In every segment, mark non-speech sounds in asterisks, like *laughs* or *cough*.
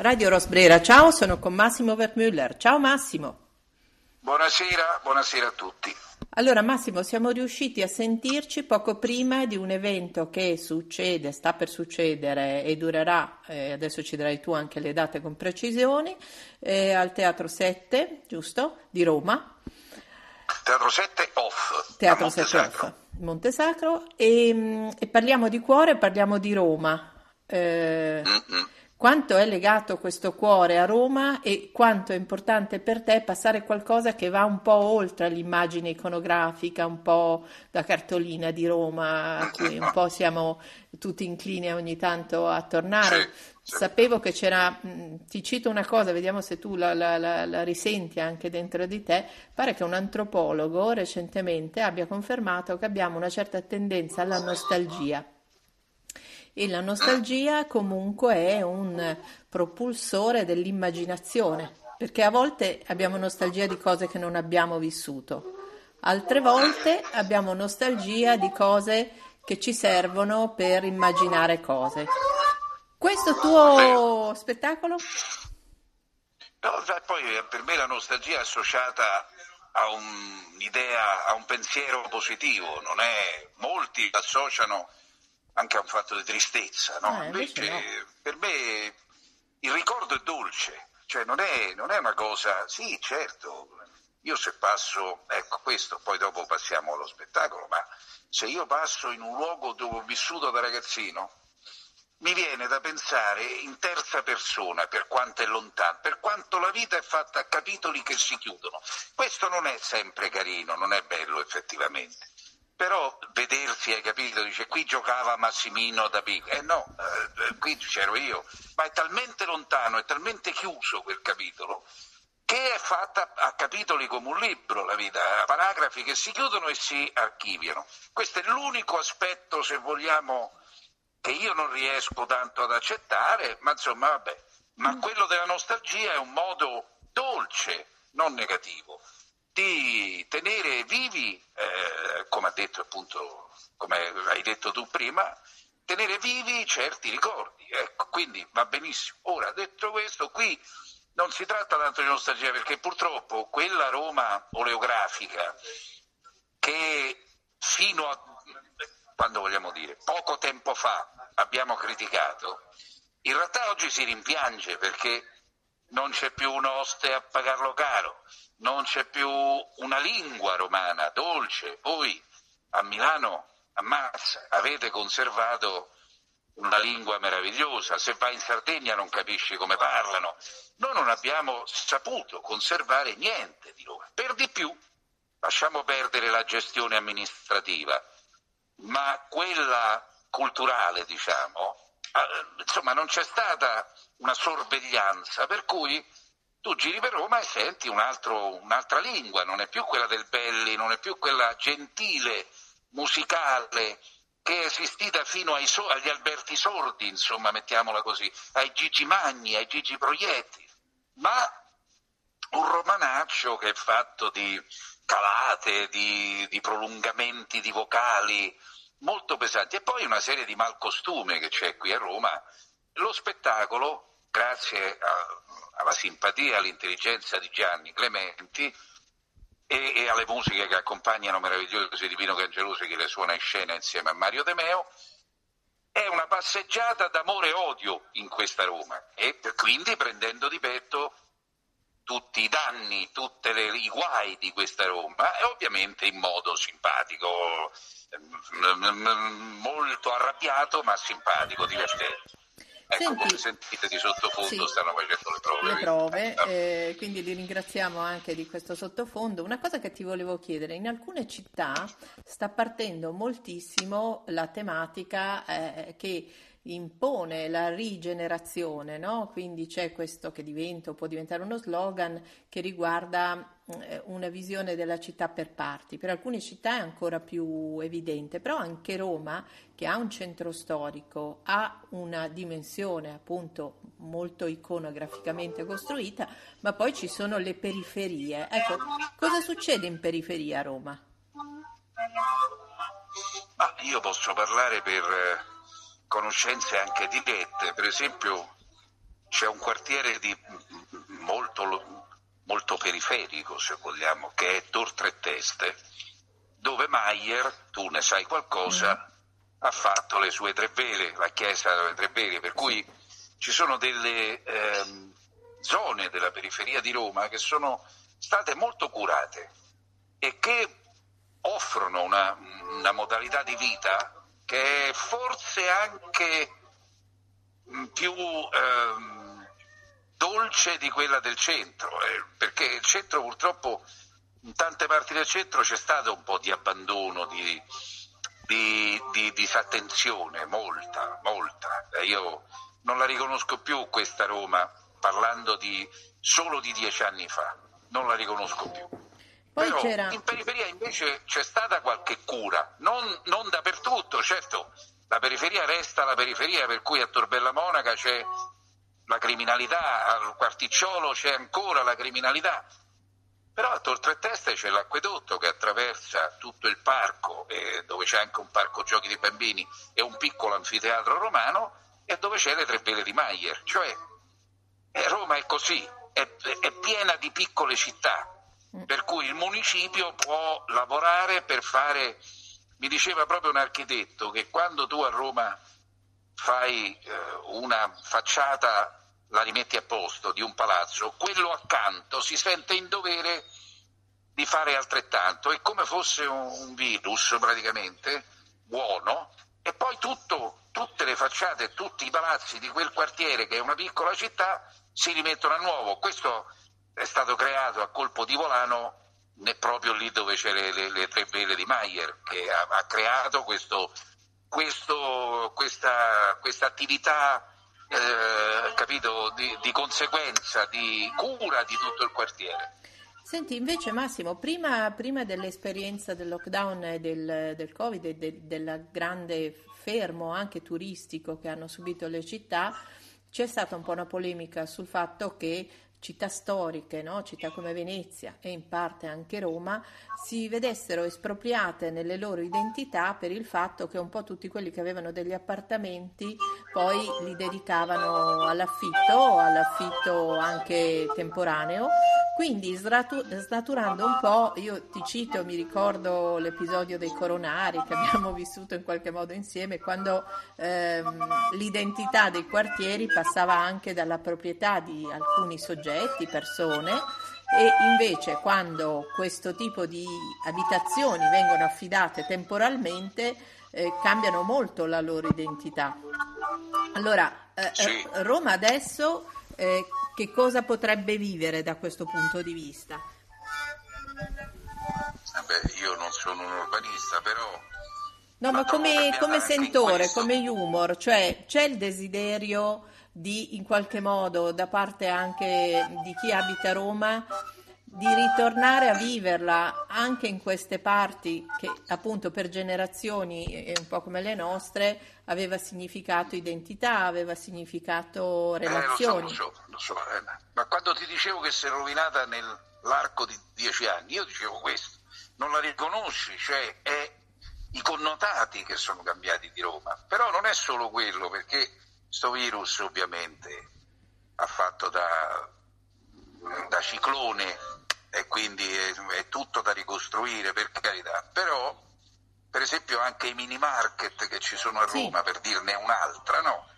Radio Rosbrera, ciao, sono con Massimo Vermüller. Ciao Massimo. Buonasera, buonasera a tutti. Allora Massimo, siamo riusciti a sentirci poco prima di un evento che succede, sta per succedere e durerà, eh, adesso ci darai tu anche le date con precisione, eh, al Teatro 7, giusto? Di Roma. Teatro 7 off. Teatro 7 off, Montesacro. E, e, parliamo di cuore, parliamo di Roma. Eh, quanto è legato questo cuore a Roma e quanto è importante per te passare qualcosa che va un po' oltre l'immagine iconografica, un po' da cartolina di Roma, a cui un po' siamo tutti inclini ogni tanto a tornare. Sapevo che c'era, ti cito una cosa, vediamo se tu la, la, la, la risenti anche dentro di te, pare che un antropologo recentemente abbia confermato che abbiamo una certa tendenza alla nostalgia e la nostalgia comunque è un propulsore dell'immaginazione, perché a volte abbiamo nostalgia di cose che non abbiamo vissuto, altre volte abbiamo nostalgia di cose che ci servono per immaginare cose. Questo tuo spettacolo? No, poi eh, per me la nostalgia è associata a un'idea, a un pensiero positivo, non è, molti associano anche a un fatto di tristezza, no? Eh, invece, invece no. per me il ricordo è dolce, cioè non è, non è una cosa, sì certo, io se passo, ecco questo, poi dopo passiamo allo spettacolo, ma se io passo in un luogo dove ho vissuto da ragazzino, mi viene da pensare in terza persona per quanto è lontano, per quanto la vita è fatta a capitoli che si chiudono. Questo non è sempre carino, non è bello effettivamente però vedersi, hai capito, dice qui giocava Massimino da Big, eh no, eh, qui c'ero io, ma è talmente lontano, è talmente chiuso quel capitolo che è fatta a capitoli come un libro la vita, a paragrafi che si chiudono e si archiviano. Questo è l'unico aspetto, se vogliamo, che io non riesco tanto ad accettare, ma insomma vabbè, ma quello della nostalgia è un modo dolce, non negativo di tenere vivi, eh, come ha detto appunto, come hai detto tu prima, tenere vivi certi ricordi. Ecco, quindi va benissimo. Ora, detto questo, qui non si tratta tanto di nostalgia perché purtroppo quella Roma oleografica che fino a, quando vogliamo dire, poco tempo fa abbiamo criticato, in realtà oggi si rimpiange perché non c'è più un oste a pagarlo caro, non c'è più una lingua romana dolce. Voi a Milano, ammazza, avete conservato una lingua meravigliosa, se vai in Sardegna non capisci come parlano. Noi non abbiamo saputo conservare niente di Roma. Per di più, lasciamo perdere la gestione amministrativa, ma quella culturale, diciamo, insomma non c'è stata una sorveglianza, per cui tu giri per Roma e senti un altro, un'altra lingua, non è più quella del Belli, non è più quella gentile, musicale, che è esistita fino so- agli Alberti Sordi, insomma, mettiamola così, ai Gigi Magni, ai Gigi Proietti, ma un romanaccio che è fatto di calate, di, di prolungamenti di vocali molto pesanti e poi una serie di malcostume che c'è qui a Roma. Lo spettacolo, grazie a, alla simpatia e all'intelligenza di Gianni Clementi e, e, alle musiche che accompagnano meravigliosi Divino Cangelosi che le suona in scena insieme a Mario De Meo, è una passeggiata d'amore e odio in questa Roma e quindi prendendo di petto tutti i danni, tutti i guai di questa Roma e ovviamente in modo simpatico, molto arrabbiato ma simpatico, divertente. Ecco, Senti, come sentite di sottofondo sì, stanno facendo le prove. Le prove, eh, quindi li ringraziamo anche di questo sottofondo. Una cosa che ti volevo chiedere, in alcune città sta partendo moltissimo la tematica eh, che impone la rigenerazione, no? quindi c'è questo che diventa, può diventare uno slogan che riguarda eh, una visione della città per parti. Per alcune città è ancora più evidente, però anche Roma, che ha un centro storico, ha una dimensione appunto molto iconograficamente costruita, ma poi ci sono le periferie. Ecco, cosa succede in periferia a Roma? Ma io posso parlare per eh, conoscenze anche dirette, per esempio c'è un quartiere di molto, molto periferico, se vogliamo, che è Tor Tre Teste, dove Maier, tu ne sai qualcosa, mm. ha fatto le sue tre vele, la chiesa delle tre vele, per cui ci sono delle ehm, zone della periferia di Roma che sono state molto curate e che offrono una, una modalità di vita che è forse anche più ehm, dolce di quella del centro, eh, perché il centro purtroppo in tante parti del centro c'è stato un po' di abbandono, di, di, di disattenzione, molta, molta. Eh, io non la riconosco più questa Roma parlando di, solo di dieci anni fa, non la riconosco più. Poi Però c'era... in periferia invece c'è stata qualche cura, non, non dappertutto, certo la periferia resta la periferia, per cui a Torbella Monaca c'è la criminalità, al Quarticciolo c'è ancora la criminalità, però a Tor Tre Teste c'è l'acquedotto che attraversa tutto il parco, eh, dove c'è anche un parco giochi di bambini e un piccolo anfiteatro romano, e dove c'è le tre vele di Maier. Cioè, eh, Roma è così, è, è piena di piccole città. Per cui il municipio può lavorare per fare mi diceva proprio un architetto che quando tu a Roma fai eh, una facciata, la rimetti a posto di un palazzo, quello accanto si sente in dovere di fare altrettanto, è come fosse un virus praticamente buono e poi tutto, tutte le facciate, tutti i palazzi di quel quartiere che è una piccola città si rimettono a nuovo. Questo è stato creato a colpo di volano proprio lì dove c'è le, le, le tre vele di Maier, che ha, ha creato questo, questo, questa, questa, attività eh, capito, di, di, conseguenza, di cura di tutto il quartiere. Senti, invece Massimo, prima, prima dell'esperienza del lockdown e del, del Covid e de, del grande fermo anche turistico che hanno subito le città, c'è stata un po' una polemica sul fatto che città storiche, no? città come Venezia e in parte anche Roma, si vedessero espropriate nelle loro identità per il fatto che un po' tutti quelli che avevano degli appartamenti poi li dedicavano all'affitto, all'affitto anche temporaneo. Quindi snaturando un po', io ti cito, mi ricordo l'episodio dei coronari che abbiamo vissuto in qualche modo insieme, quando ehm, l'identità dei quartieri passava anche dalla proprietà di alcuni soggetti, persone, e invece quando questo tipo di abitazioni vengono affidate temporalmente eh, cambiano molto la loro identità. Allora, eh. Roma adesso eh, che cosa potrebbe vivere da questo punto di vista? Vabbè, io non sono un urbanista, però... No, ma, come, come sentore, come humor, cioè c'è il desiderio di in qualche modo da parte anche di chi abita Roma di ritornare a viverla anche in queste parti che appunto per generazioni, un po' come le nostre, aveva significato identità, aveva significato relazioni. Eh, lo so, lo so, lo so. Eh, ma quando ti dicevo che si è rovinata nell'arco di dieci anni, io dicevo questo, non la riconosci, cioè è i connotati che sono cambiati di Roma, però non è solo quello, perché questo virus ovviamente ha fatto da, da ciclone e quindi è, è, tutto da ricostruire per carità, però per esempio anche i mini market che ci sono a Roma, sì. per dirne un'altra, no?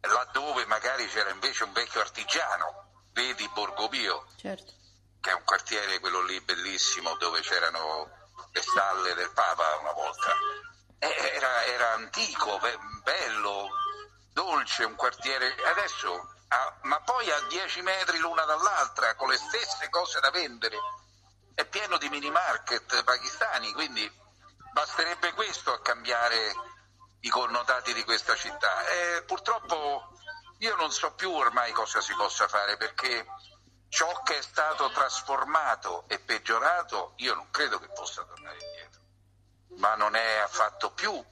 laddove magari c'era invece un vecchio artigiano, vedi Borgobio, certo. che è un quartiere quello lì bellissimo dove c'erano le stalle del Papa una volta, era, era antico, bello, dolce, un quartiere, adesso a, ma poi a 10 metri l'una dall'altra con le stesse cose da vendere. È pieno di mini market pakistani, quindi basterebbe questo a cambiare i connotati di questa città. E purtroppo io non so più ormai cosa si possa fare perché ciò che è stato trasformato e peggiorato io non credo che possa tornare indietro, ma non è affatto più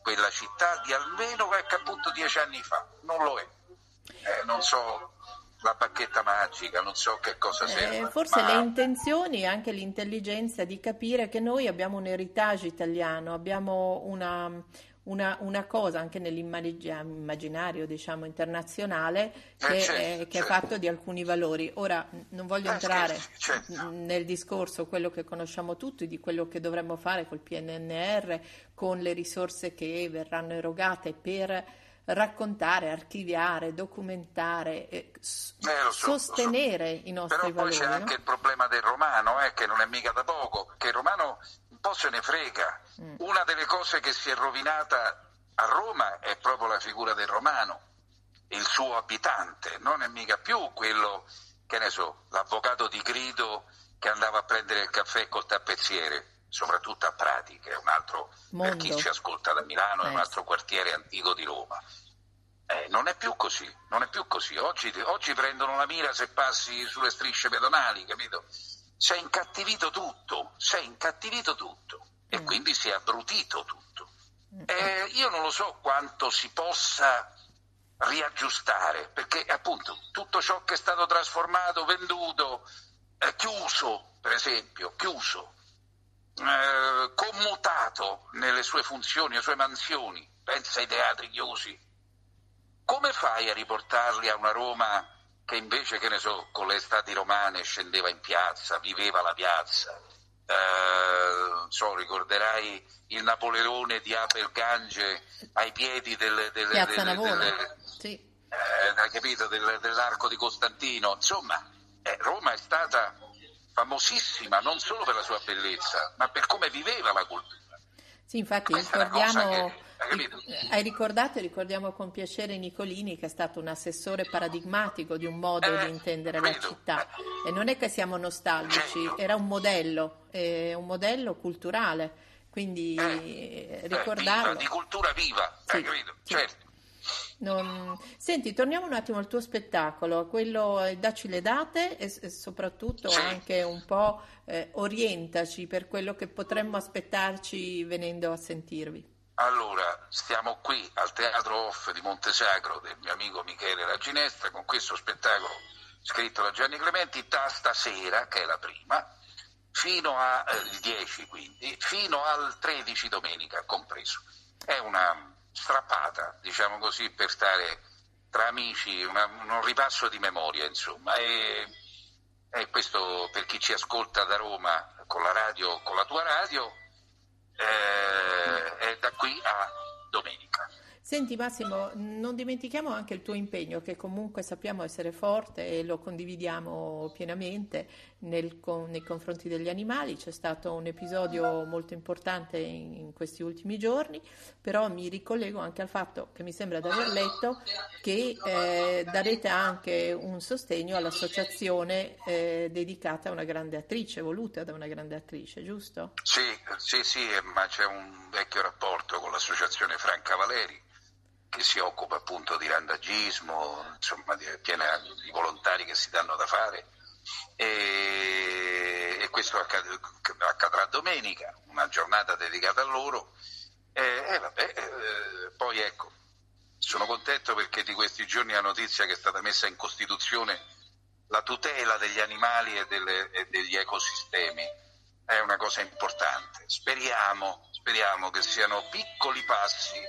quella città di almeno qualche appunto dieci anni fa, non lo è eh, non so la bacchetta magica, non so che cosa. Eh, forse ma... le intenzioni e anche l'intelligenza di capire che noi abbiamo un heritage italiano, abbiamo una, una, una cosa anche nell'immaginario diciamo, internazionale eh, che, eh, certo, è, che certo. è, fatto di alcuni valori. Ora non voglio eh, entrare certo. nel discorso, quello che conosciamo tutti, di quello che dovremmo fare col PNNR, con le risorse che verranno erogate per raccontare, archiviare, documentare, eh, so, sostenere so. i nostri Però valori. Però poi c'è no? anche il problema del romano, eh, che non è mica da poco, che il romano un po' se ne frega. Mm. Una delle cose che si è rovinata a Roma è proprio la figura del romano, il suo abitante, non è mica più quello, che ne so, l'avvocato di grido che andava a prendere il caffè col tappezziere soprattutto a Prati, che è un altro, Mondo. per chi ci ascolta da Milano, eh. è un altro quartiere antico di Roma. Eh, non è più così, non è più così. Oggi, oggi, prendono la mira se passi sulle strisce pedonali, capito? Si è incattivito tutto, si è incattivito tutto e mm. quindi si è abbrutito tutto. Mm. Eh, io non lo so quanto si possa riaggiustare, perché appunto tutto ciò che è stato trasformato, venduto, eh, chiuso, per esempio, chiuso, eh, commutato nelle sue funzioni, nelle sue mansioni, pensa ai teatri chiusi, come fai a riportarli a una Roma che invece, che ne so, con le estati romane scendeva in piazza, viveva la piazza? Eh, so, ricorderai il Napoleone di Abel Gange ai piedi del, del, piazza del, del sì. eh, capito, dell'arco di Costantino. Insomma, eh, Roma è stata famosissima non solo per la sua bellezza, ma per come viveva la cultura. Sì, infatti ricordiamo, che, hai ricordato e ricordiamo con piacere Nicolini che è stato un assessore paradigmatico di un modo eh, di intendere vedo, la città e non è che siamo nostalgici, genio. era un modello, eh, un modello culturale, quindi eh, eh, ricordarlo. di cultura viva, sì, hai capito? Sì. Certo. Non... Senti, torniamo un attimo al tuo spettacolo, quello eh, dacci le date e, e soprattutto anche un po' eh, orientaci per quello che potremmo aspettarci venendo a sentirvi. Allora, stiamo qui al Teatro Off di Montesacro del mio amico Michele La Ginestra con questo spettacolo scritto da Gianni Clementi, da stasera, che è la prima, fino al eh, 10 quindi, fino al 13 domenica compreso. È una strappata, diciamo così, per stare tra amici, una, un ripasso di memoria, insomma. E, e, questo per chi ci ascolta da Roma con la radio, con la tua radio, eh, è da qui a domenica. Senti Massimo, non dimentichiamo anche il tuo impegno che comunque sappiamo essere forte e lo condividiamo pienamente nel, con, nei confronti degli animali. C'è stato un episodio molto importante in, in, questi ultimi giorni, però mi ricollego anche al fatto che mi sembra di aver letto che eh, darete anche un sostegno all'associazione eh, dedicata a una grande attrice, voluta da una grande attrice, giusto? Sì, sì, sì, ma c'è un vecchio rapporto con l'associazione Franca Valeri che si occupa appunto di randagismo, insomma di, piena di volontari che si danno da fare e, e questo accad- accadrà domenica, una giornata dedicata a loro e, e vabbè, eh, poi ecco, sono contento perché di questi giorni la notizia che è stata messa in Costituzione la tutela degli animali e, delle, e degli ecosistemi è una cosa importante. Speriamo, speriamo che siano piccoli passi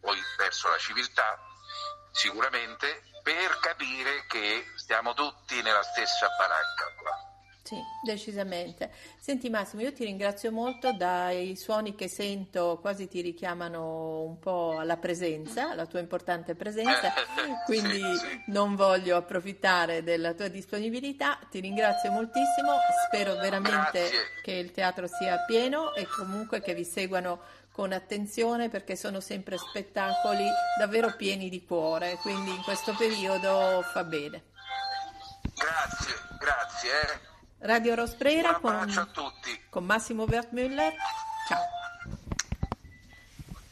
poi verso la civiltà sicuramente per capire che stiamo tutti nella stessa baracca. Sì, decisamente. Senti Massimo, io ti ringrazio molto, dai suoni che sento quasi ti richiamano un po' alla presenza, alla tua importante presenza, *laughs* quindi sì, sì. non voglio approfittare della tua disponibilità, ti ringrazio moltissimo, spero veramente Grazie. che il teatro sia pieno e comunque che vi seguano con attenzione perché sono sempre spettacoli davvero pieni di cuore, quindi in questo periodo fa bene. Grazie, grazie. Eh. Radio Rosprera con, con Massimo Wertmüller